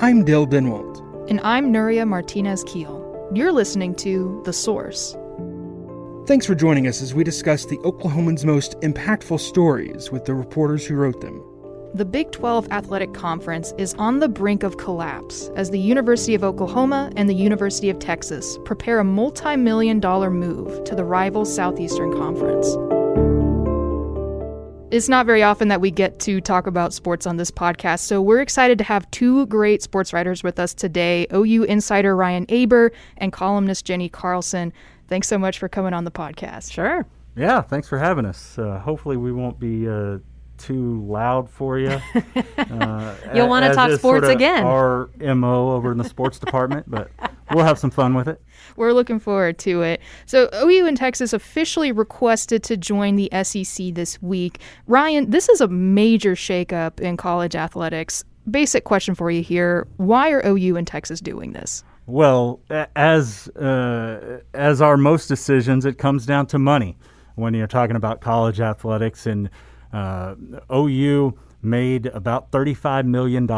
I'm Dale Denwalt. And I'm Nuria Martinez Keel. You're listening to The Source. Thanks for joining us as we discuss the Oklahoman's most impactful stories with the reporters who wrote them. The Big 12 Athletic Conference is on the brink of collapse as the University of Oklahoma and the University of Texas prepare a multi million dollar move to the rival Southeastern Conference. It's not very often that we get to talk about sports on this podcast, so we're excited to have two great sports writers with us today OU insider Ryan Aber and columnist Jenni Carlson. Thanks so much for coming on the podcast. Sure. Yeah, thanks for having us. Uh, hopefully, we won't be uh, too loud for you. Uh, You'll want to talk sports sort of again. Our mo over in the sports department, but we'll have some fun with it. We're looking forward to it. So, OU in Texas officially requested to join the SEC this week. Ryan, this is a major shakeup in college athletics. Basic question for you here: Why are OU and Texas doing this? Well, as uh, as are most decisions, it comes down to money when you're talking about college athletics. And uh, OU made about $35 million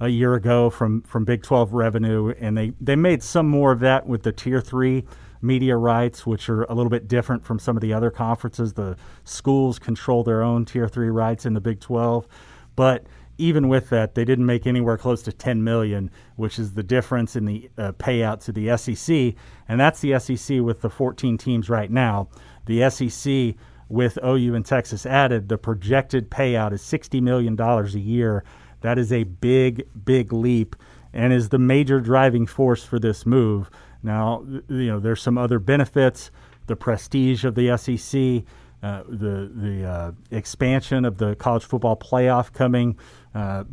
a year ago from, from Big 12 revenue, and they, they made some more of that with the Tier 3 media rights, which are a little bit different from some of the other conferences. The schools control their own Tier 3 rights in the Big 12. But even with that, they didn't make anywhere close to 10 million, which is the difference in the uh, payout to the SEC, and that's the SEC with the 14 teams right now. The SEC with OU and Texas added, the projected payout is 60 million dollars a year. That is a big, big leap, and is the major driving force for this move. Now, you know, there's some other benefits, the prestige of the SEC. Uh, the the uh, expansion of the college football playoff coming uh,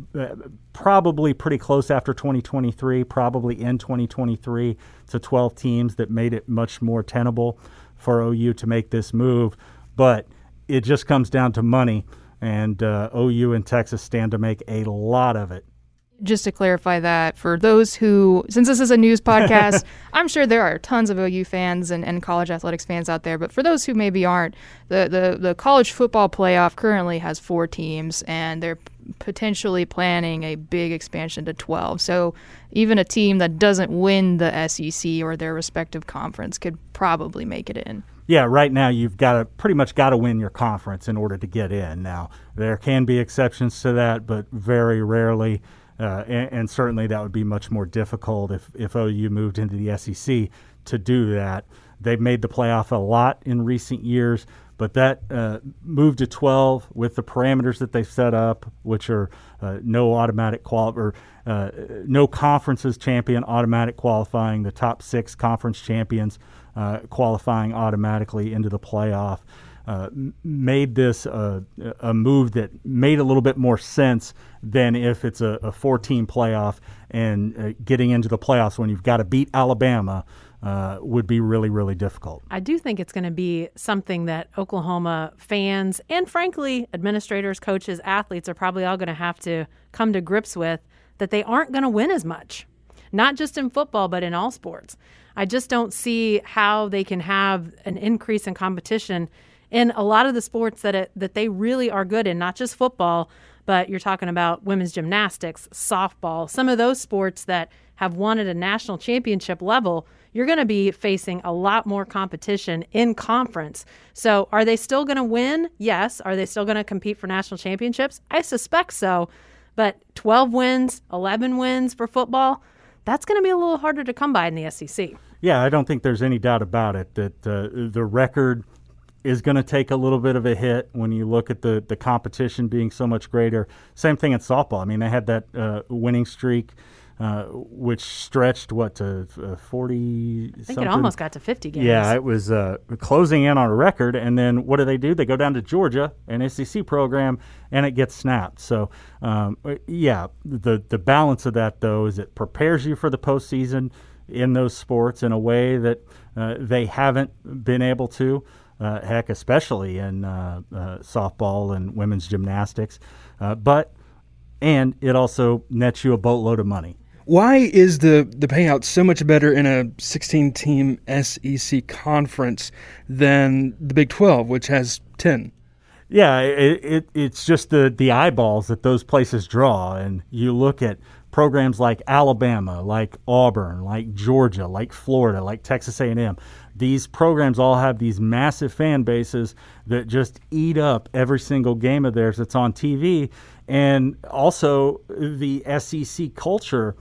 probably pretty close after 2023, probably in 2023 to 12 teams that made it much more tenable for OU to make this move. But it just comes down to money, and uh, OU and Texas stand to make a lot of it just to clarify that for those who, since this is a news podcast, I'm sure there are tons of OU fans and, and college athletics fans out there. But for those who maybe aren't, the, the, the college football playoff currently has four teams, and they're potentially planning a big expansion to 12. So even a team that doesn't win the SEC or their respective conference could probably make it in. Yeah, right now you've got to pretty much got to win your conference in order to get in. Now there can be exceptions to that, but very rarely. Uh, and, and, certainly that would be much more difficult if, if OU moved into the SEC to do that. They've made the playoff a lot in recent years, but that uh, move to 12 with the parameters that they set up, which are uh, no automatic qual or uh, no conferences champion automatic qualifying, the top six conference champions uh, qualifying automatically into the playoff. Uh, made this a, a, move that made a little bit more sense than if it's a, a four team playoff and uh, getting into the playoffs when you've got to beat Alabama. Uh, would be really, really difficult. I do think it's going to be something that Oklahoma fans and, frankly, administrators, coaches, athletes are probably all going to have to come to grips with that they aren't going to win as much, not just in football, but in all sports. I just don't see how they can have an increase in competition in a lot of the sports that it, that they really are good in, not just football, but you're talking about women's gymnastics, softball, some of those sports that have won at a national championship level, you're going to be facing a lot more competition in conference. So, are they still going to win? Yes. Are they still going to compete for national championships? I suspect so. But 12 wins, 11 wins for football, that's going to be a little harder to come by in the SEC. Yeah, I don't think there's any doubt about it that uh, the record is going to take a little bit of a hit when you look at the, the competition being so much greater. Same thing in softball. I mean, they had that uh, winning streak, uh, which stretched what to uh, forty. I think it almost got to fifty games. Yeah, it was uh, closing in on a record. And then what do they do? They go down to Georgia, an SEC program, and it gets snapped. So, um, yeah, the the balance of that though is it prepares you for the postseason in those sports in a way that uh, they haven't been able to uh, heck, especially in uh, uh, softball and women's gymnastics. Uh, but and it also nets you a boatload of money. Why is the the payout so much better in a 16 team SEC conference than the Big 12, which has 10? Yeah, it, it, it's just the, the eyeballs that those places draw. And you look at programs like Alabama, like Auburn, like Georgia, like Florida, like Texas A&M. These programs all have these massive fan bases that just eat up every single game of theirs that's on TV, and also the SEC culture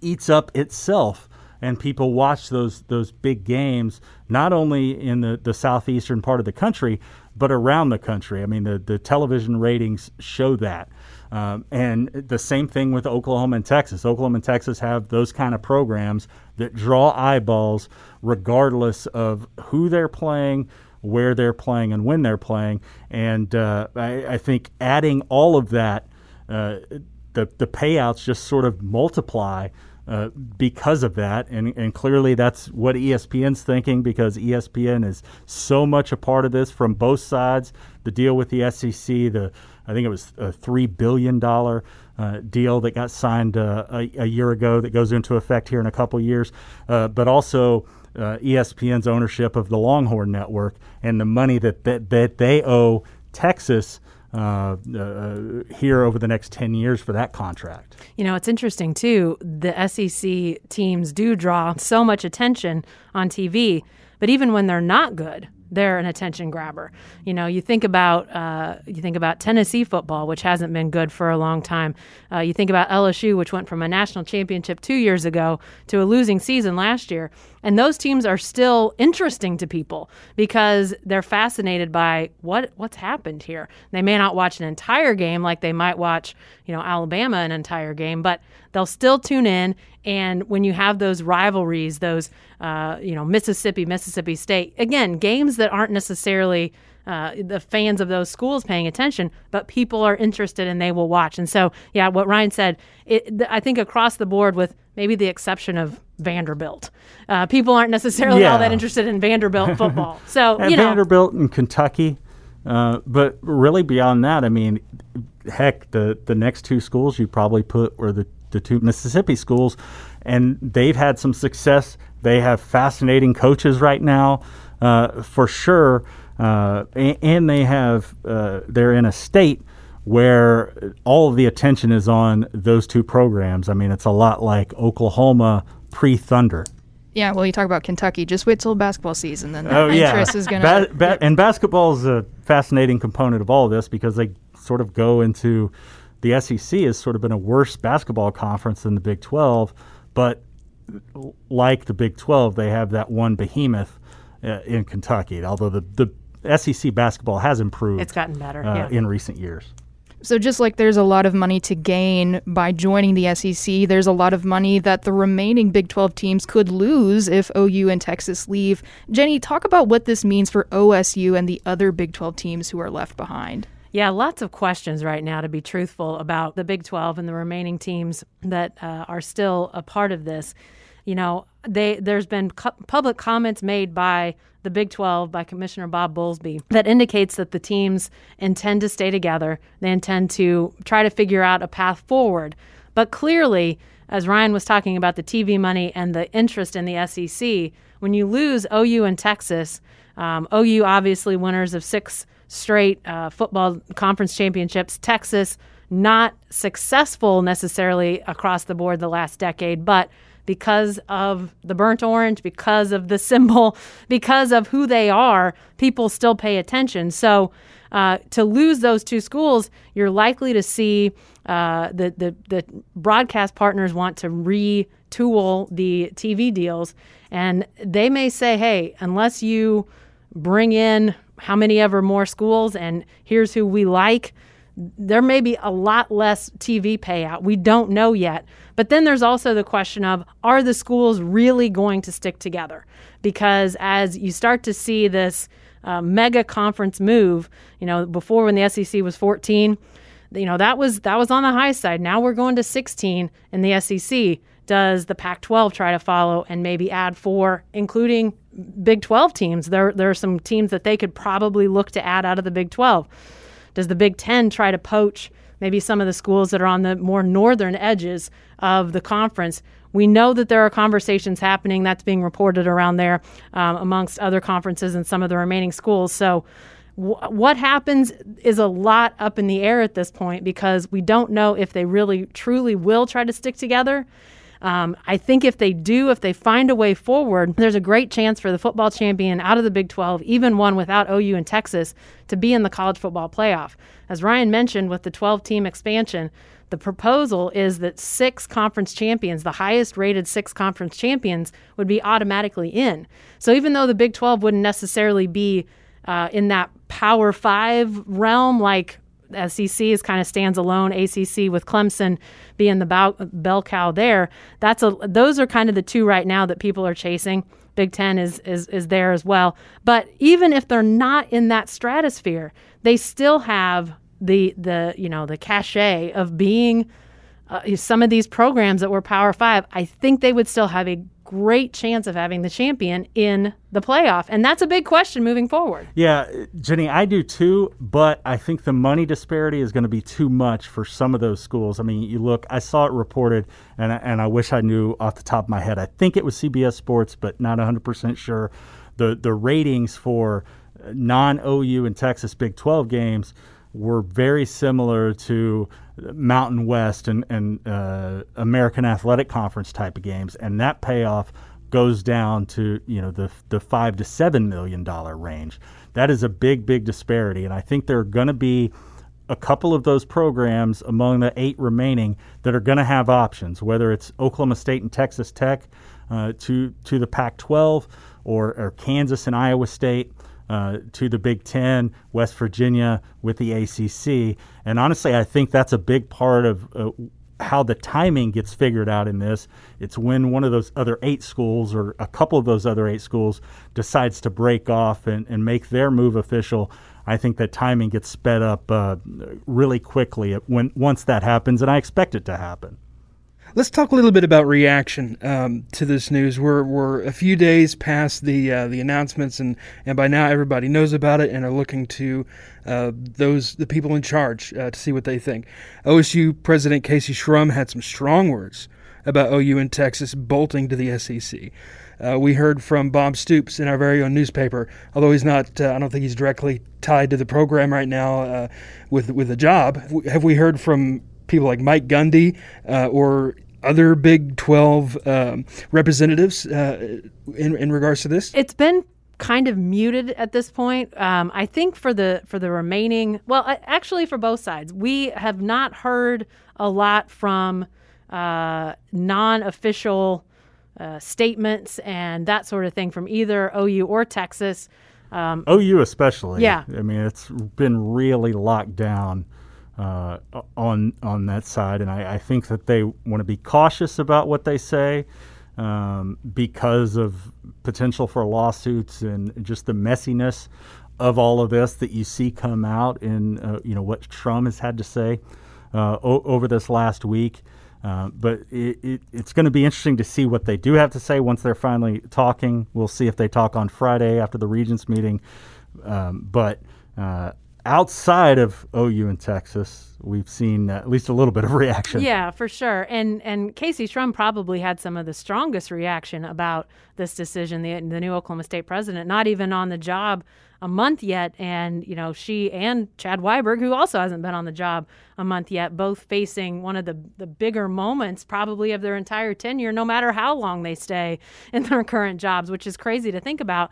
eats up itself and people watch those those big games not only in the, the southeastern part of the country but around the country. I mean, the, the television ratings show that. Um, and the same thing with Oklahoma and Texas. Oklahoma and Texas have those kind of programs that draw eyeballs regardless of who they're playing, where they're playing, and when they're playing. And uh, I, I, think adding all of that, uh, the, the payouts just sort of multiply uh, because of that. And, and clearly that's what ESPN's thinking because ESPN is so much a part of this from both sides. The deal with the SEC, the I think it was a three billion dollar uh, deal that got signed uh, a, a, year ago that goes into effect here in a couple years, uh, but also. Uh, ESPN's ownership of the Longhorn Network and the money that, that, that they owe Texas uh, uh, here over the next 10 years for that contract. You know, it's interesting too. The SEC teams do draw so much attention on TV, but even when they're not good, they're an attention grabber. You know, you think about uh, you think about Tennessee football, which hasn't been good for a long time. Uh, you think about LSU, which went from a national championship two years ago to a losing season last year, and those teams are still interesting to people because they're fascinated by what what's happened here. They may not watch an entire game like they might watch, you know, Alabama an entire game, but they'll still tune in. And when you have those rivalries, those uh, you know Mississippi, Mississippi State, again, games that aren't necessarily uh, the fans of those schools paying attention, but people are interested and they will watch. And so, yeah, what Ryan said, it, I think across the board, with maybe the exception of Vanderbilt, uh, people aren't necessarily yeah. all that interested in Vanderbilt football. So, you know, Vanderbilt and Kentucky. Uh, but really, beyond that, I mean, heck, the the next two schools you probably put were the the two Mississippi schools, and they've had some success. They have fascinating coaches right now, uh, for sure uh, and, and, they have uh, they're in a state where all of the attention is on those two programs. I mean, it's a lot like Oklahoma pre Thunder. Yeah, well, you talk about Kentucky. Just wait till basketball season, then oh, yeah. interest is going to. Ba- ba- and basketball is a fascinating component of all of this because they sort of go into the SEC has sort of been a worse basketball conference than the Big 12, but like the Big 12, they have that one behemoth uh, in Kentucky. Although the, the SEC basketball has improved. It's gotten better uh, yeah. in recent years. So, just like there's a lot of money to gain by joining the SEC, there's a lot of money that the remaining Big 12 teams could lose if OU and Texas leave. Jenni, talk about what this means for OSU and the other Big 12 teams who are left behind. Yeah, lots of questions right now, to be truthful, about the Big 12 and the remaining teams that uh, are still a part of this. You know, they there's been cu- public comments made by the Big 12 by Commissioner Bob Bowlesby that indicates that the teams intend to stay together. They intend to try to figure out a path forward. But clearly, as Ryan was talking about the TV money and the interest in the SEC, when you lose OU and Texas, um, OU obviously winners of six straight uh, football conference championships, Texas not successful necessarily across the board the last decade, but because of the burnt orange, because of the symbol, because of who they are, people still pay attention. So uh, to lose those two schools, you're likely to see uh, the, the, the broadcast partners want to retool the TV deals. And they may say, hey, unless you bring in how many ever more schools and here's who we like, there may be a lot less TV payout. We don't know yet. But then there's also the question of are the schools really going to stick together? Because as you start to see this uh, mega conference move, you know, before when the SEC was 14, you know, that was that was on the high side. Now we're going to 16 in the SEC. Does the Pac-12 try to follow and maybe add four, including Big 12 teams? There, there are some teams that they could probably look to add out of the Big 12. Does the Big Ten try to poach maybe some of the schools that are on the more northern edges of the conference. We know that there are conversations happening that's being reported around there um, amongst other conferences and some of the remaining schools. So what happens is a lot up in the air at this point because we don't know if they really truly will try to stick together. Um, I think if they do, if they find a way forward, there's a great chance for the football champion out of the Big 12, even one without OU and Texas, to be in the college football playoff. As Ryan mentioned, with the 12 team expansion, the proposal is that six conference champions, the highest rated six conference champions, would be automatically in. So even though the Big 12 wouldn't necessarily be uh, in that Power Five realm, like SEC is kind of stands alone. ACC with Clemson being the bell cow there. That's a those are kind of the two right now that people are chasing. Big Ten is is is there as well. But even if they're not in that stratosphere, they still have the the you know the cachet of being uh, some of these programs that were Power Five. I think they would still have a great chance of having the champion in the playoff. And that's a big question moving forward. Yeah, Jenni, I do too, but I think the money disparity is going to be too much for some of those schools. I mean, you look, I saw it reported, and, and I wish I knew off the top of my head. I think it was CBS Sports, but not 100% sure. The, the ratings for non OU and Texas Big 12 games were very similar to Mountain West and, and uh, American Athletic Conference type of games, and that payoff goes down to you know the the five to seven million dollar range. That is a big big disparity, and I think there are going to be a couple of those programs among the eight remaining that are going to have options, whether it's Oklahoma State and Texas Tech uh, to to the Pac-12 or, or Kansas and Iowa State uh, to the Big Ten, West Virginia with the ACC. And honestly, I think that's a big part of uh, how the timing gets figured out in this. It's when one of those other eight schools or a couple of those other eight schools decides to break off and, and make their move official. I think that timing gets sped up uh, really quickly when once that happens, and I expect it to happen. Let's talk a little bit about reaction um, to this news. We're, we're a few days past the uh, the announcements, and, and by now everybody knows about it and are looking to uh, those the people in charge uh, to see what they think. OSU President Kayse Shrum had some strong words about OU and Texas bolting to the SEC. Uh, we heard from Bob Stoops in our very own newspaper, although he's not. Uh, I don't think he's directly tied to the program right now uh, with with a job. Have we heard from people like Mike Gundy uh, or other Big 12 um, representatives uh, in, in regards to this? It's been kind of muted at this point. Um, I think for the for the remaining, well, actually for both sides, we have not heard a lot from uh, non-official uh, statements and that sort of thing from either OU or Texas. Um, OU especially. Yeah. I mean, it's been really locked down uh, on on that side, and I, I think that they want to be cautious about what they say um, because of potential for lawsuits and just the messiness of all of this that you see come out in uh, you know what Trump has had to say uh, o- over this last week. Uh, but it, it, it's going to be interesting to see what they do have to say once they're finally talking. We'll see if they talk on Friday after the Regents meeting. Um, but uh, outside of OU and Texas, we've seen at least a little bit of reaction. Yeah, for sure. And and Kayse Shrum probably had some of the strongest reaction about this decision. The the new Oklahoma State president, not even on the job a month yet. And, you know, she and Chad Weiberg, who also hasn't been on the job a month yet, both facing one of the, the bigger moments probably of their entire tenure, no matter how long they stay in their current jobs, which is crazy to think about.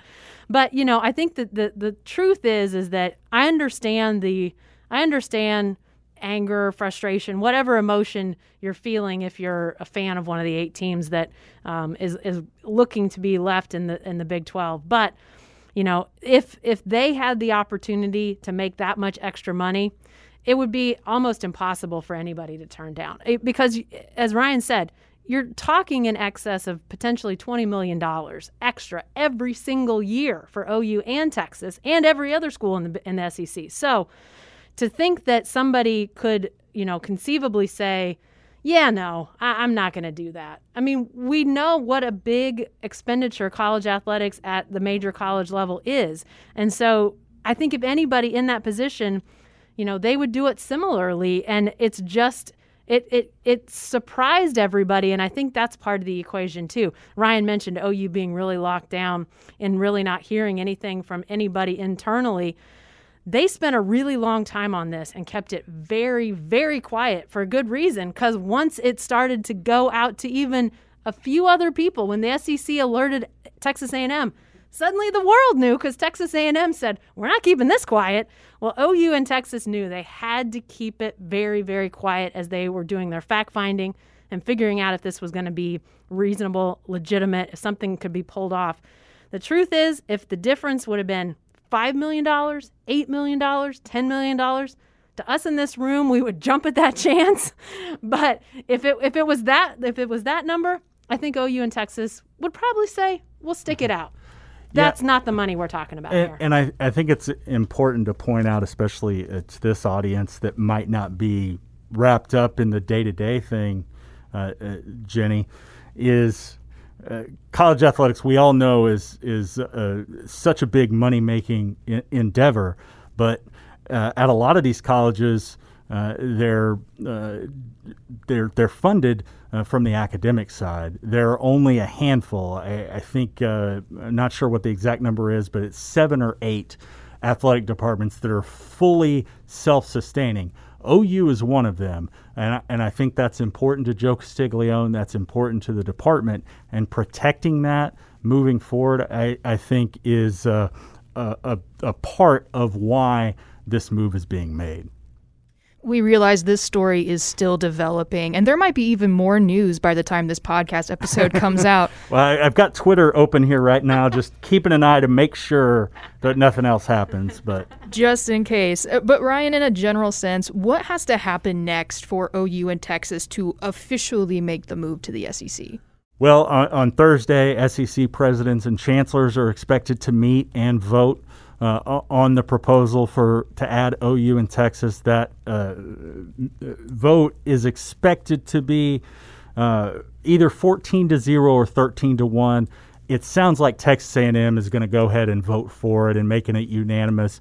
But, you know, I think that the, the truth is, is that I understand the, I understand anger, frustration, whatever emotion you're feeling if you're a fan of one of the eight teams that um, is is looking to be left in the in the Big 12. But you know, if if they had the opportunity to make that much extra money, it would be almost impossible for anybody to turn down. It, because as Ryan said, you're talking in excess of potentially $20 million extra every single year for OU and Texas and every other school in the, in the SEC. So to think that somebody could, you know, conceivably say, yeah, no, I, am not going to do that. I mean, we know what a big expenditure college athletics at the major college level is. And so I think if anybody in that position, you know, they would do it similarly. And it's just, it, it, it surprised everybody. And I think that's part of the equation too. Ryan mentioned OU being really locked down and really not hearing anything from anybody internally They spent a really long time on this and kept it very, very quiet for a good reason. Because once it started to go out to even a few other people, when the SEC alerted Texas A&M, suddenly the world knew because Texas A&M said, "We're not keeping this quiet." Well, OU and Texas knew they had to keep it very, very quiet as they were doing their fact finding and figuring out if this was going to be reasonable, legitimate, if something could be pulled off. The truth is, if the difference would have been $5 million, $8 million, $10 million, to us in this room, we would jump at that chance. But if it, if it was that if it was that number, I think OU and Texas would probably say, we'll stick it out. That's yeah. not the money we're talking about and, here. And I, I think it's important to point out, especially to this audience that might not be wrapped up in the day to day thing, uh, uh, Jenni, is uh, college athletics. We all know is is uh, such a big money making I- endeavor, but uh, at a lot of these colleges, uh, they're they're they're funded from the academic side. There are only a handful. I, I think I'm not sure what the exact number is, but it's seven or eight athletic departments that are fully self sustaining. OU is one of them, and I, and I think that's important to Joe Castiglione. That's important to the department, and protecting that moving forward, I, I think is uh, a, a, a part of why this move is being made we realize this story is still developing, and there might be even more news by the time this podcast episode comes out. well, I, have got Twitter open here right now, just keeping an eye to make sure that nothing else happens. But just in case. Uh, but Ryan, in a general sense, what has to happen next for OU and Texas to officially make the move to the SEC? Well, on, on Thursday, SEC presidents and chancellors are expected to meet and vote uh, on the proposal for to add OU in Texas. That uh, vote is expected to be uh, either 14 to zero or 13 to one. It sounds like Texas A&M is going to go ahead and vote for it and making it unanimous.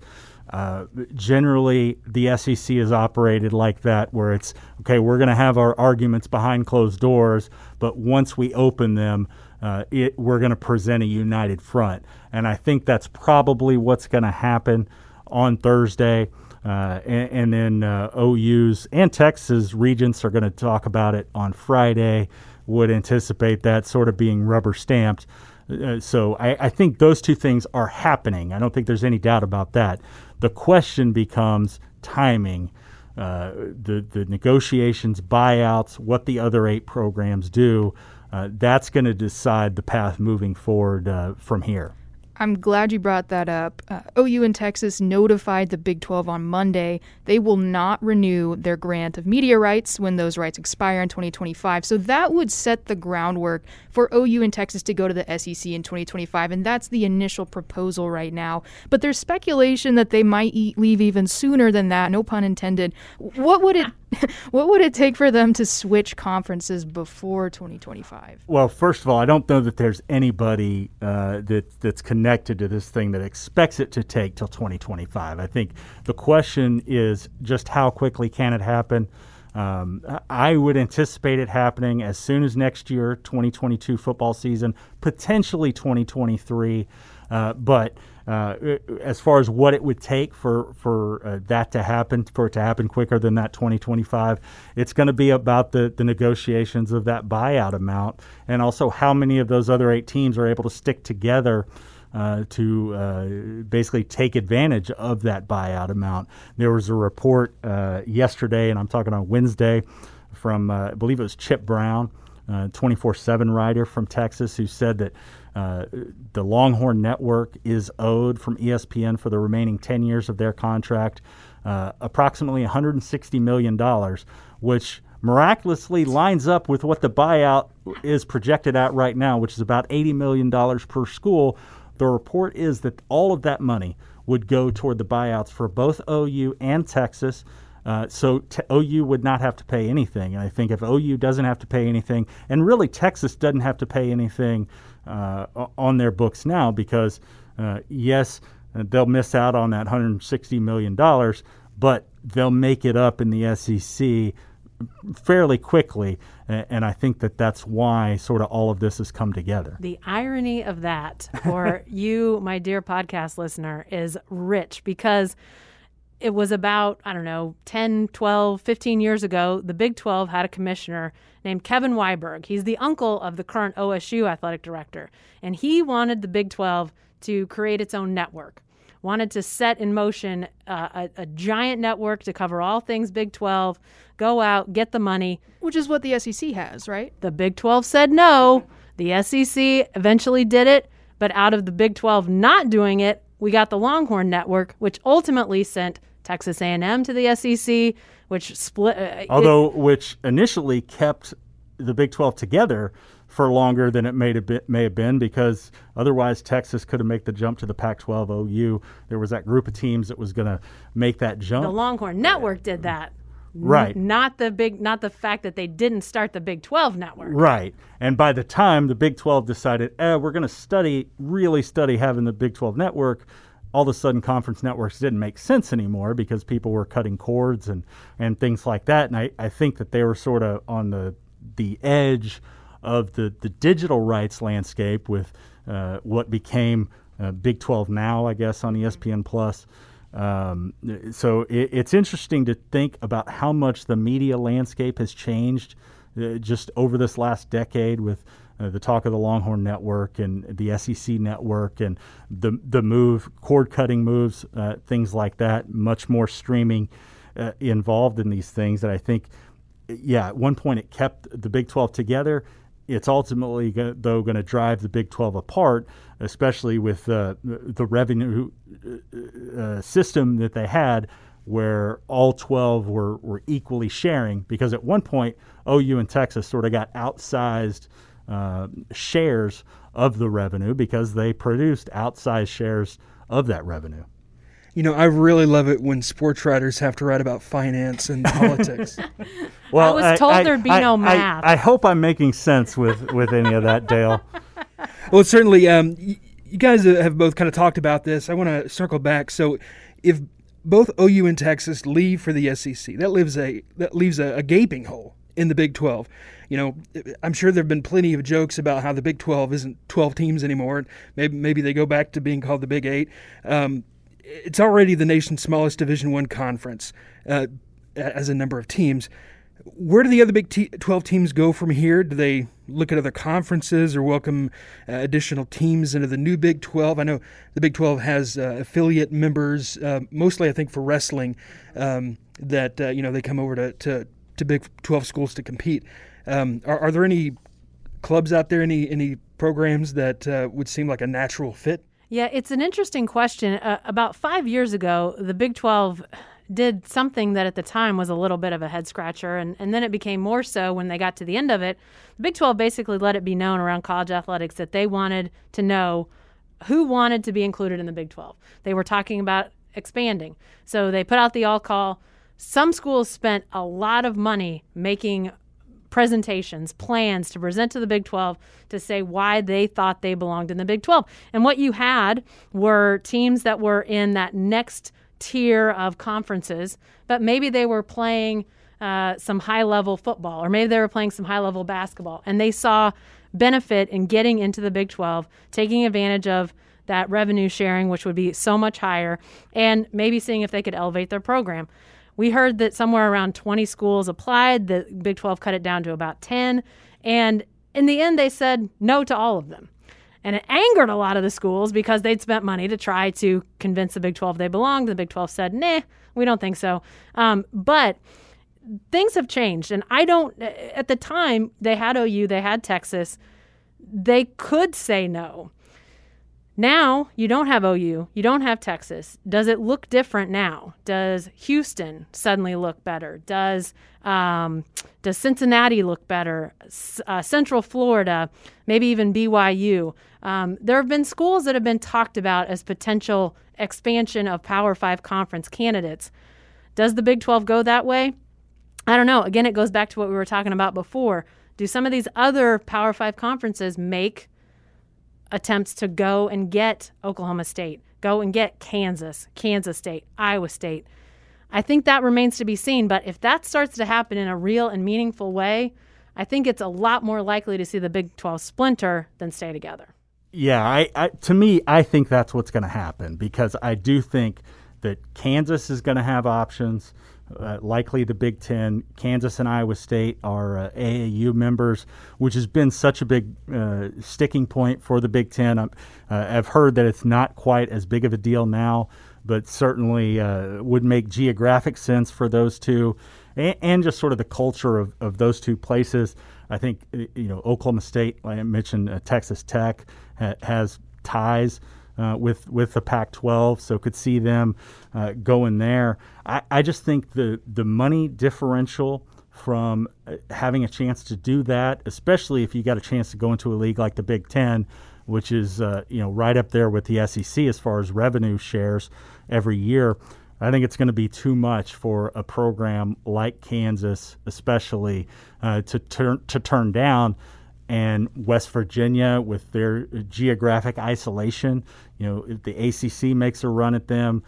Uh, generally, the SEC is operated like that, where it's okay. We're going to have our arguments behind closed doors, but once we open them, uh, it, we're going to present a united front. And I think that's probably what's going to happen on Thursday. Uh, and, and, then uh, OU's and Texas regents are going to talk about it on Friday. Would anticipate that sort of being rubber stamped. Uh, so I, I, think those two things are happening. I don't think there's any doubt about that. The question becomes timing. Uh, the the negotiations, buyouts, what the other eight programs do uh, that's going to decide the path moving forward uh, from here. I'm glad you brought that up. Uh, OU and Texas notified the Big 12 on Monday they will not renew their grant of media rights when those rights expire in 2025. So that would set the groundwork for OU and Texas to go to the SEC in 2025, and that's the initial proposal right now. But there's speculation that they might eat, leave even sooner than that. No pun intended. What would it what would it take for them to switch conferences before 2025? Well, first of all, I don't know that there's anybody uh, that that's connected to this thing that expects it to take till 2025. I think the question is just how quickly can it happen. Um, I would anticipate it happening as soon as next year, 2022 football season, potentially 2023. Uh, but uh, as far as what it would take for for uh, that to happen, for it to happen quicker than that 2025, it's going to be about the the negotiations of that buyout amount, and also how many of those other eight teams are able to stick together. Uh, to uh, basically take advantage of that buyout amount. There was a report uh, yesterday, and I'm talking on Wednesday, from uh, I believe it was Chip Brown, 24 7 writer from Texas, who said that uh, the Longhorn Network is owed from ESPN for the remaining 10 years of their contract uh, approximately $160 million, which miraculously lines up with what the buyout is projected at right now, which is about $80 million per school. The report is that all of that money would go toward the buyouts for both OU and Texas. Uh, so t- OU would not have to pay anything. And I think if OU doesn't have to pay anything, and really Texas doesn't have to pay anything on their books now, because uh, yes, they'll miss out on that $160 million, but they'll make it up in the SEC fairly quickly. And I think that that's why sort of all of this has come together. The irony of that for you, my dear podcast listener, is rich because it was about, I don't know, 10, 12, 15 years ago, the Big 12 had a commissioner named Kevin Weiberg. He's the uncle of the current OSU athletic director. And he wanted the Big 12 to create its own network, wanted to set in motion uh, a, a giant network to cover all things Big 12, go out, get the money. Which is what the SEC has, right? The Big 12 said no. The SEC eventually did it, but out of the Big 12 not doing it, we got the Longhorn Network, which ultimately sent Texas A&M to the SEC, which split. Uh, Although, it, which initially kept the Big 12 together for longer than it may have been, may have been because otherwise Texas could have made the jump to the Pac-12 OU. There was that group of teams that was going to make that jump. The Longhorn Network did that. Right. N- not the big not the fact that they didn't start the Big 12 network. Right. And by the time the Big 12 decided, eh, we're going to study, really study having the Big 12 network, all of a sudden conference networks didn't make sense anymore because people were cutting cords and, and things like that. And I, I think that they were sort of on the the edge of the, the digital rights landscape with uh, what became uh, Big 12 Now, I guess, on ESPN Plus. Um, so it, it's interesting to think about how much the media landscape has changed uh, just over this last decade with uh, the talk of the Longhorn Network and the SEC Network and the the move cord cutting moves, uh, things like that. Much more streaming uh, involved in these things that I think, yeah, at one point it kept the Big 12 together. It's ultimately go- though going to drive the Big 12 apart, especially with uh, the revenue uh, uh, system that they had where all 12 were, were equally sharing because at one point OU and Texas sort of got outsized uh, shares of the revenue because they produced outsized shares of that revenue. You know, I really love it when sports writers have to write about finance and politics. well, I was told I, there'd be I, no math. I, hope I'm making sense with, with any of that, Dale. well, certainly, um, you guys have both kind of talked about this. I want to circle back. So, if both OU and Texas leave for the SEC, that leaves a that leaves a, a gaping hole in the Big 12. You know, I'm sure there have been plenty of jokes about how the Big 12 isn't 12 teams anymore. Maybe maybe they go back to being called the Big Eight. Um, it's already the nation's smallest Division One conference uh, as a number of teams. Where do the other Big T- 12 teams go from here? Do they look at other conferences or welcome uh, additional teams into the new Big 12? I know the Big 12 has uh, affiliate members, uh, mostly I think for wrestling, um, that uh, you know they come over to, to, to Big 12 schools to compete. Um, are, are, there any clubs out there, any any programs that uh, would seem like a natural fit? Yeah, it's an interesting question. Uh, about five years ago, the Big 12 did something that at the time was a little bit of a head scratcher, and, and then it became more so when they got to the end of it. The Big 12 basically let it be known around college athletics that they wanted to know who wanted to be included in the Big 12. They were talking about expanding. So they put out the all call. Some schools spent a lot of money making presentations, plans to present to the Big 12 to say why they thought they belonged in the Big 12. And what you had were teams that were in that next tier of conferences, but maybe they were playing uh, some high level football or maybe they were playing some high level basketball and they saw benefit in getting into the Big 12, taking advantage of that revenue sharing, which would be so much higher, and maybe seeing if they could elevate their program. We heard that somewhere around 20 schools applied. The Big 12 cut it down to about 10. And in the end, they said no to all of them. And it angered a lot of the schools because they'd spent money to try to convince the Big 12 they belonged. The Big 12 said, nah, we don't think so. Um, but things have changed. And I don't, at the time, they had OU, they had Texas. They could say no. Now you don't have OU, you don't have Texas. Does it look different now? Does Houston suddenly look better? Does um, does Cincinnati look better? Uh, Central Florida, maybe even BYU. Um, there have been schools that have been talked about as potential expansion of Power Five conference candidates. Does the Big 12 go that way? I don't know. Again, it goes back to what we were talking about before. Do some of these other Power Five conferences make attempts to go and get Oklahoma State, go and get Kansas, Kansas State, Iowa State. I think that remains to be seen, but if that starts to happen in a real and meaningful way, I think it's a lot more likely to see the Big 12 splinter than stay together. Yeah, I, I to me, I think that's what's going to happen because I do think that Kansas is going to have options. Uh, likely the Big Ten. Kansas and Iowa State are uh, AAU members, which has been such a big uh, sticking point for the Big Ten. Uh, I've heard that it's not quite as big of a deal now, but certainly uh, would make geographic sense for those two, and, and, just sort of the culture of, of those two places. I think you know Oklahoma State, like I mentioned, uh, Texas Tech ha- has ties uh, with with the Pac-12, so could see them uh, going there. I, I just think the the money differential from uh, having a chance to do that, especially if you got a chance to go into a league like the Big Ten, which is uh, you know right up there with the SEC as far as revenue shares every year. I think it's going to be too much for a program like Kansas, especially uh, to turn to turn down and West Virginia with their geographic isolation. You know, if the ACC makes a run at them,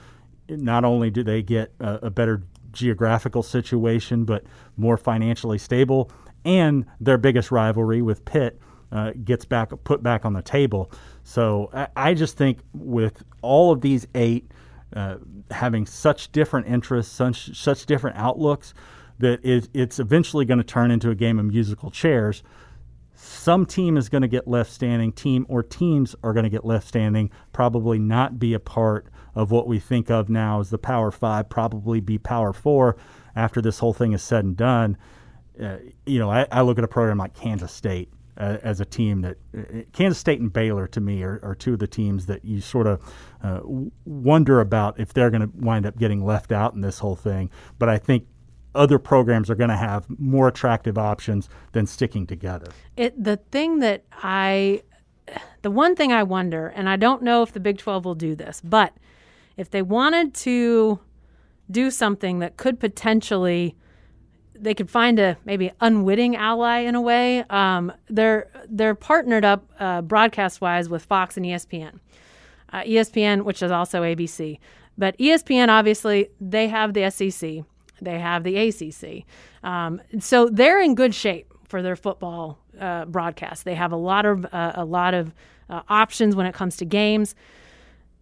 not only do they get a, a better geographical situation, but more financially stable, and their biggest rivalry with Pitt uh, gets back put back on the table. So I, I just think with all of these eight uh, having such different interests, such such different outlooks, that it, it's eventually going to turn into a game of musical chairs some team is going to get left standing, team or teams are going to get left standing, probably not be a part of what we think of now as the Power Five, probably be Power Four after this whole thing is said and done. Uh, you know, I, I, look at a program like Kansas State uh, as a team that uh, Kansas State and Baylor to me are, are, two of the teams that you sort of uh, wonder about if they're going to wind up getting left out in this whole thing. But I think other programs are going to have more attractive options than sticking together. It the thing that I the one thing I wonder and I don't know if the Big 12 will do this, but if they wanted to do something that could potentially they could find a maybe unwitting ally in a way. Um, they're they're partnered up uh, broadcast wise with Fox and ESPN. Uh, ESPN, which is also ABC, but ESPN obviously they have the SEC. They have the ACC. Um, so they're in good shape for their football uh, broadcast. They have a lot of uh, a lot of uh, options when it comes to games.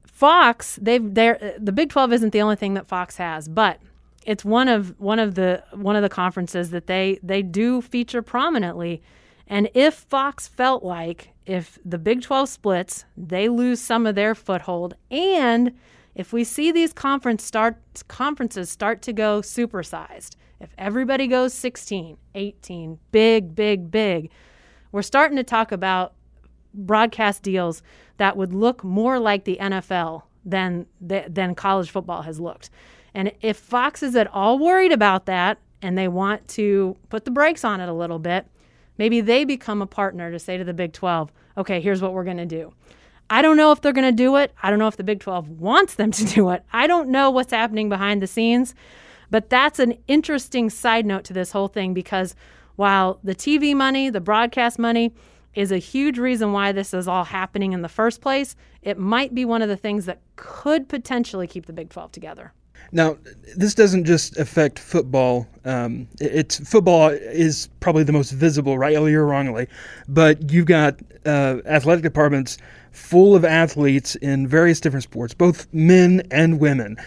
Fox, they've they're the Big 12 isn't the only thing that Fox has, but it's one of one of the one of the conferences that they they do feature prominently. And if Fox felt like if the Big 12 splits, they lose some of their foothold and if we see these conference start, conferences start to go supersized, if everybody goes 16, 18, big, big, big, we're starting to talk about broadcast deals that would look more like the NFL than than college football has looked. And if Fox is at all worried about that and they want to put the brakes on it a little bit, maybe they become a partner to say to the Big 12, okay, here's what we're going to do. I don't know if they're going to do it. I don't know if the Big 12 wants them to do it. I don't know what's happening behind the scenes. But that's an interesting side note to this whole thing because while the TV money, the broadcast money, is a huge reason why this is all happening in the first place, it might be one of the things that could potentially keep the Big 12 together. Now, this doesn't just affect football. Um, it's football is probably the most visible, rightly or wrongly, but you've got uh, athletic departments full of athletes in various different sports, both men and women.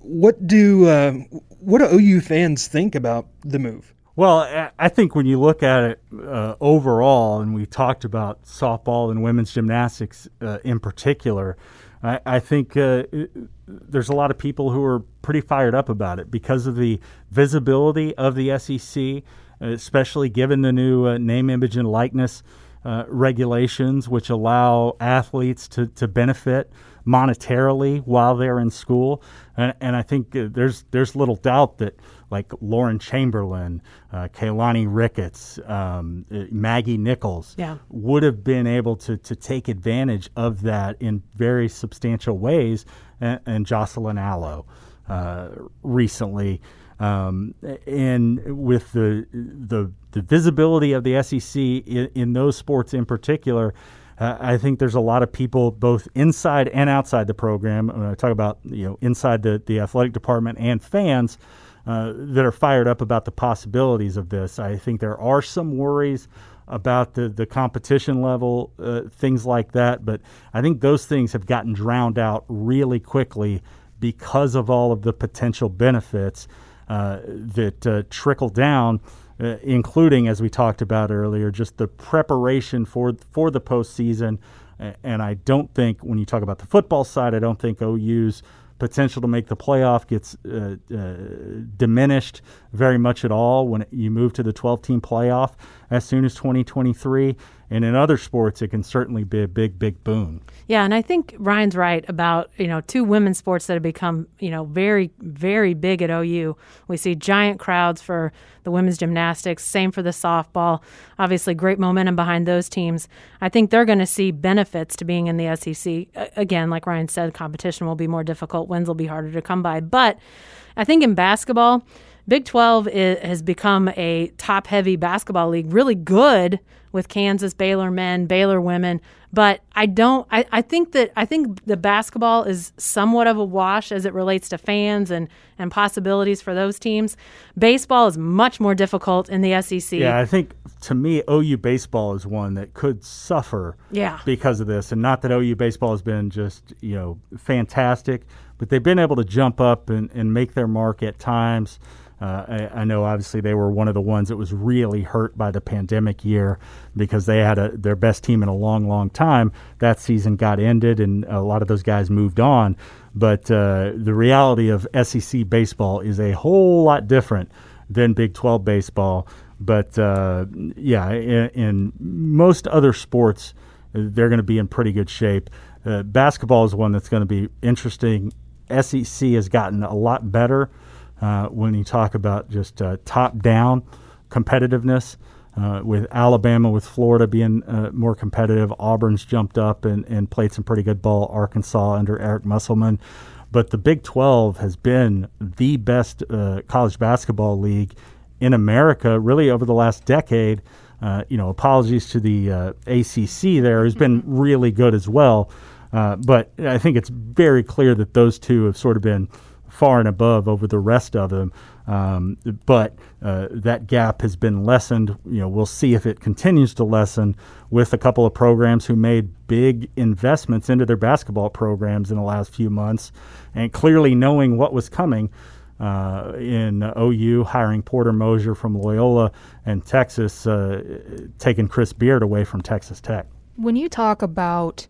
What do uh, what do OU fans think about the move? Well, I think when you look at it uh, overall, and we talked about softball and women's gymnastics uh, in particular, I, I think uh, there's a lot of people who are pretty fired up about it because of the visibility of the SEC, especially given the new uh, name, image, and likeness uh, regulations which allow athletes to, to benefit monetarily while they're in school. And, and I think uh, there's there's little doubt that like Lauren Chamberlain, uh, Keilani Ricketts, um, uh, Maggie Nichols yeah. would have been able to, to take advantage of that in very substantial ways. And, and Jocelyn Alo uh, recently um, and with the, the, the visibility of the SEC in, in those sports in particular, uh, I think there's a lot of people both inside and outside the program. When I talk about you know inside the, the athletic department and fans uh, that are fired up about the possibilities of this. I think there are some worries about the, the competition level, uh, things like that. But I think those things have gotten drowned out really quickly because of all of the potential benefits uh, that uh, trickle down. Uh, including, as we talked about earlier, just the preparation for for the postseason. And I don't think, when you talk about the football side, I don't think OU's potential to make the playoff gets uh, uh, diminished very much at all when you move to the 12 team playoff as soon as 2023. And in other sports, it can certainly be a big, big boon. Yeah, and I think Ryan's right about you know two women's sports that have become you know very, very big at OU. We see giant crowds for the women's gymnastics, same for the softball. Obviously, great momentum behind those teams. I think they're going to see benefits to being in the SEC. Again, like Ryan said, competition will be more difficult, wins will be harder to come by. But I think in basketball, Big 12 is, has become a top heavy basketball league, really good with Kansas, Baylor men, Baylor women. But I don't, I, I think that, I think the basketball is somewhat of a wash as it relates to fans and, and possibilities for those teams. Baseball is much more difficult in the SEC. Yeah, I think to me, OU baseball is one that could suffer yeah. because of this. And not that OU baseball has been just, you know, fantastic, but they've been able to jump up and, and make their mark at times. Uh, I, I, know obviously they were one of the ones that was really hurt by the pandemic year because they had a, their best team in a long, long time. That season got ended and a lot of those guys moved on. But uh, the reality of SEC baseball is a whole lot different than Big 12 baseball. But uh, yeah, in, in, most other sports, they're going to be in pretty good shape. Uh, basketball is one that's going to be interesting. SEC has gotten a lot better uh, when you talk about just uh, top down competitiveness. Uh, with Alabama, with Florida being uh, more competitive, Auburn's jumped up and, and played some pretty good ball. Arkansas under Eric Musselman. But the Big 12 has been the best uh, college basketball league in America, really, over the last decade. Uh, you know, apologies to the ACC there, has been really good as well. but I think it's very clear that those two have sort of been far and above over the rest of them. Um, but uh, that gap has been lessened. You know, we'll see if it continues to lessen with a couple of programs who made big investments into their basketball programs in the last few months, and clearly knowing what was coming. Uh, in OU, hiring Porter Moser from Loyola, and Texas uh, taking Chris Beard away from Texas Tech. When you talk about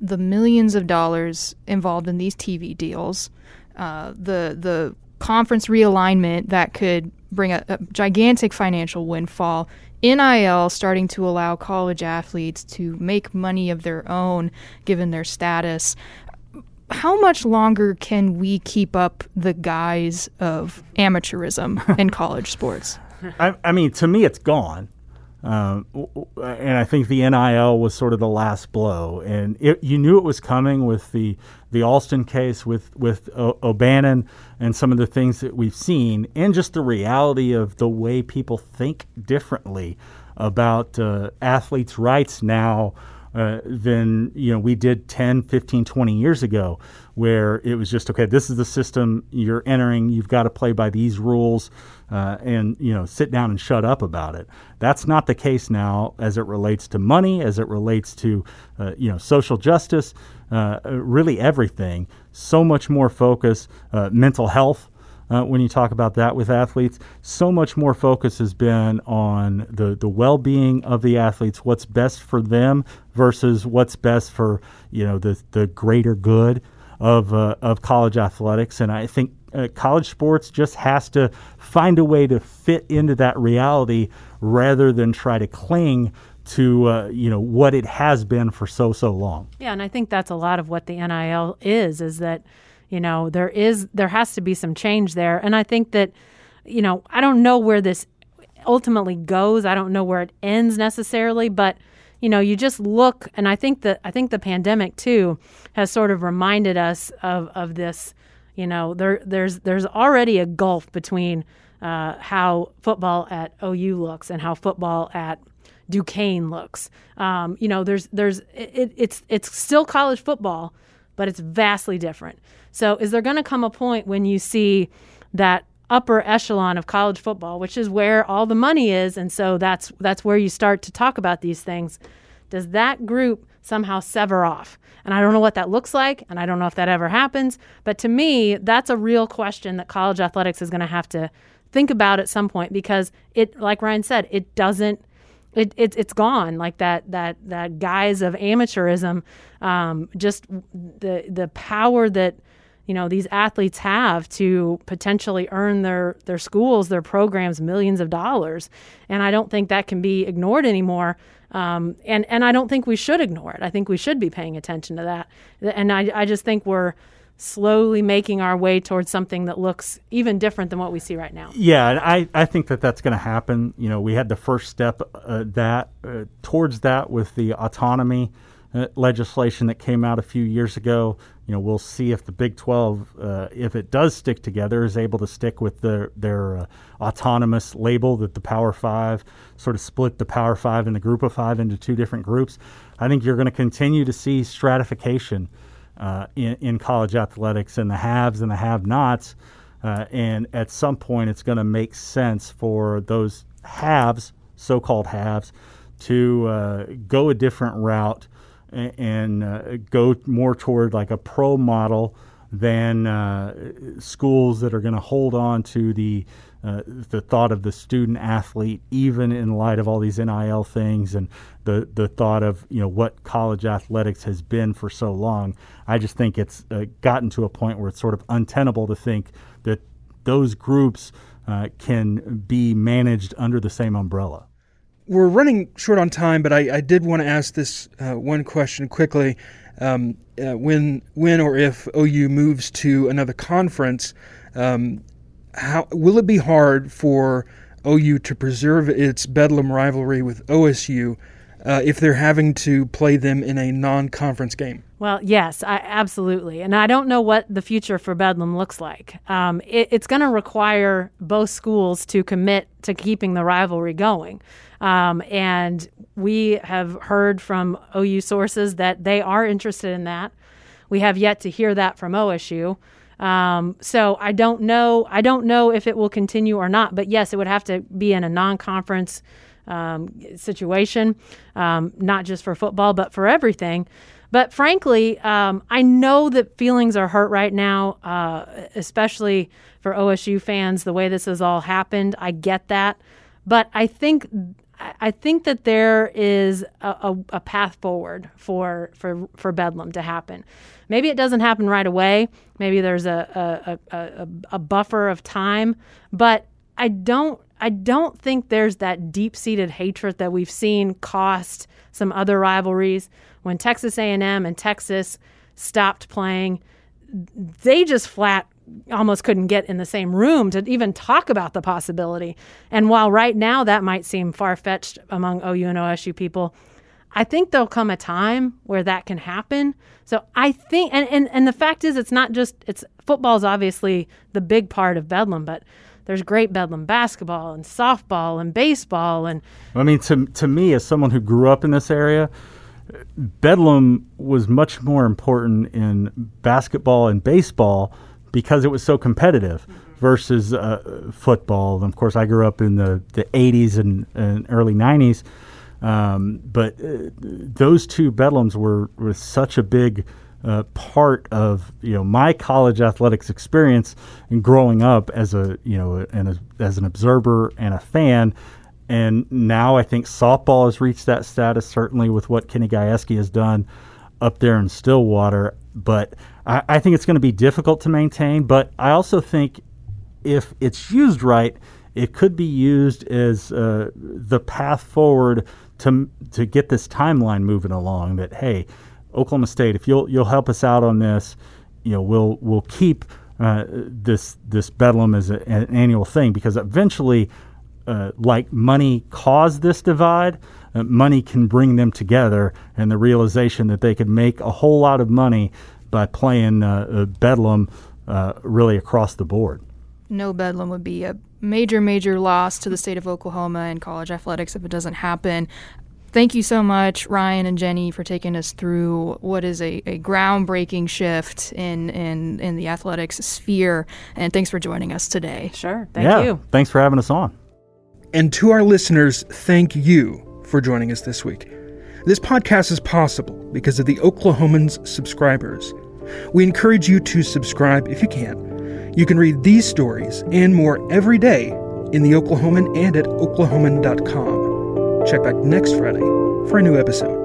the millions of dollars involved in these TV deals, uh, the the conference realignment that could bring a, a gigantic financial windfall. NIL starting to allow college athletes to make money of their own given their status. How much longer can we keep up the guise of amateurism in college sports? I, I mean, to me, it's gone. Um, and I think the NIL was sort of the last blow, and it, you knew it was coming with the the Alston case, with with o- O'Bannon, and some of the things that we've seen, and just the reality of the way people think differently about uh, athletes' rights now uh, than you know we did 10 15 20 years ago where it was just okay this is the system you're entering. You've got to play by these rules uh, and you know sit down and shut up about it. That's not the case now as it relates to money as it relates to uh, you know social justice uh, really everything. So much more focus uh, mental health uh, when you talk about that with athletes. So much more focus has been on the, the well being of the athletes, what's best for them versus what's best for you know the the greater good of uh, of college athletics. And I think uh, college sports just has to find a way to fit into that reality rather than try to cling to uh, you know what it has been for so so long. Yeah, and I think that's a lot of what the NIL is is that you know, there is there has to be some change there. And I think that, you know, I don't know where this ultimately goes. I don't know where it ends necessarily, but you know, you just look and I think that I think the pandemic too has sort of reminded us of of this, you know, there there's there's already a gulf between uh, how football at OU looks and how football at Duquesne looks. Um, you know, there's there's it, it's it's still college football, but it's vastly different. So, is there going to come a point when you see that upper echelon of college football, which is where all the money is, and so that's that's where you start to talk about these things? Does that group somehow sever off. And I don't know what that looks like, and I don't know if that ever happens. But to me, that's a real question that college athletics is going to have to think about at some point because it, like Ryan said, it doesn't. It, it, it's gone like that that that guise of amateurism um, just the the power that you know these athletes have to potentially earn their their schools their programs millions of dollars. And i don't think that can be ignored anymore. Um, and and i don't think we should ignore it. I think we should be paying attention to that. And i, I just think we're slowly making our way towards something that looks even different than what we see right now. Yeah i, I think that that's going to happen. You know we had the first step uh, that uh, towards that with the autonomy legislation that came out a few years ago. You know, we'll see if the Big 12, uh, if it does stick together, is able to stick with their their uh, autonomous label that the Power Five sort of split the Power Five and the Group of Five into two different groups. I think you're going to continue to see stratification uh, in, in college athletics and the haves and the have-nots. Uh, and at some point, it's going to make sense for those haves, so-called haves, to uh, go a different route and uh, go more toward like a pro model than uh, schools that are going to hold on to the uh, the thought of the student athlete, even in light of all these NIL things and the the thought of you know what college athletics has been for so long. I just think it's uh, gotten to a point where it's sort of untenable to think that those groups uh, can be managed under the same umbrella we're running short on time, but I, I did want to ask this uh, one question quickly. Um, uh, when, when or if OU moves to another conference, um, how will it be hard for OU to preserve its Bedlam rivalry with OSU uh, if they're having to play them in a non-conference game? Well, yes, I, absolutely. And I don't know what the future for Bedlam looks like. Um, it, it's going to require both schools to commit to keeping the rivalry going. Um, and we have heard from OU sources that they are interested in that. We have yet to hear that from OSU. Um, so I don't know. I don't know if it will continue or not. But yes, it would have to be in a non-conference um, situation, um, not just for football, but for everything. But frankly, um, I know that feelings are hurt right now, uh, especially for OSU fans. The way this has all happened, I get that, but I think I think that there is a, a, a, path forward for, for, for Bedlam to happen. Maybe it doesn't happen right away. Maybe there's a, a, a, a buffer of time, but I don't I don't think there's that deep-seated hatred that we've seen cost some other rivalries. When Texas A&M and Texas stopped playing, they just flat almost couldn't get in the same room to even talk about the possibility. And while right now that might seem far-fetched among OU and OSU people, I think there'll come a time where that can happen. So I think, and, and, and the fact is, it's not just, it's football is obviously the big part of Bedlam, but there's great Bedlam basketball and softball and baseball and. I mean, to to me, as someone who grew up in this area, Bedlam was much more important in basketball and baseball because it was so competitive mm-hmm. versus uh, football. And of course, I grew up in the, the 80s and, and early 90s. Um, but uh, those two Bedlams were, were such a big uh, part of you know my college athletics experience and growing up as a you know and as an observer and a fan. And now I think softball has reached that status, certainly with what Kenny Gajewski has done up there in Stillwater. But I, I think it's going to be difficult to maintain. But I also think if it's used right, it could be used as uh, the path forward to to get this timeline moving along. That hey, Oklahoma State, if you'll you'll help us out on this, you know, we'll we'll keep uh, this this bedlam as a, an annual thing because eventually, uh, like money caused this divide, uh, money can bring them together, and the realization that they could make a whole lot of money by playing uh, uh, bedlam uh, really across the board. No bedlam would be a major, major loss to the state of Oklahoma and college athletics if it doesn't happen. Thank you so much, Ryan and Jenni, for taking us through what is a, a groundbreaking shift in, in, in the athletics sphere. And thanks for joining us today. Sure. Thank yeah, you. Thanks for having us on. And to our listeners, thank you for joining us this week. This podcast is possible because of the Oklahomans subscribers. We encourage you to subscribe if you can. You can read these stories and more every day in the Oklahoman and at oklahoman.com. Check back next Friday for a new episode.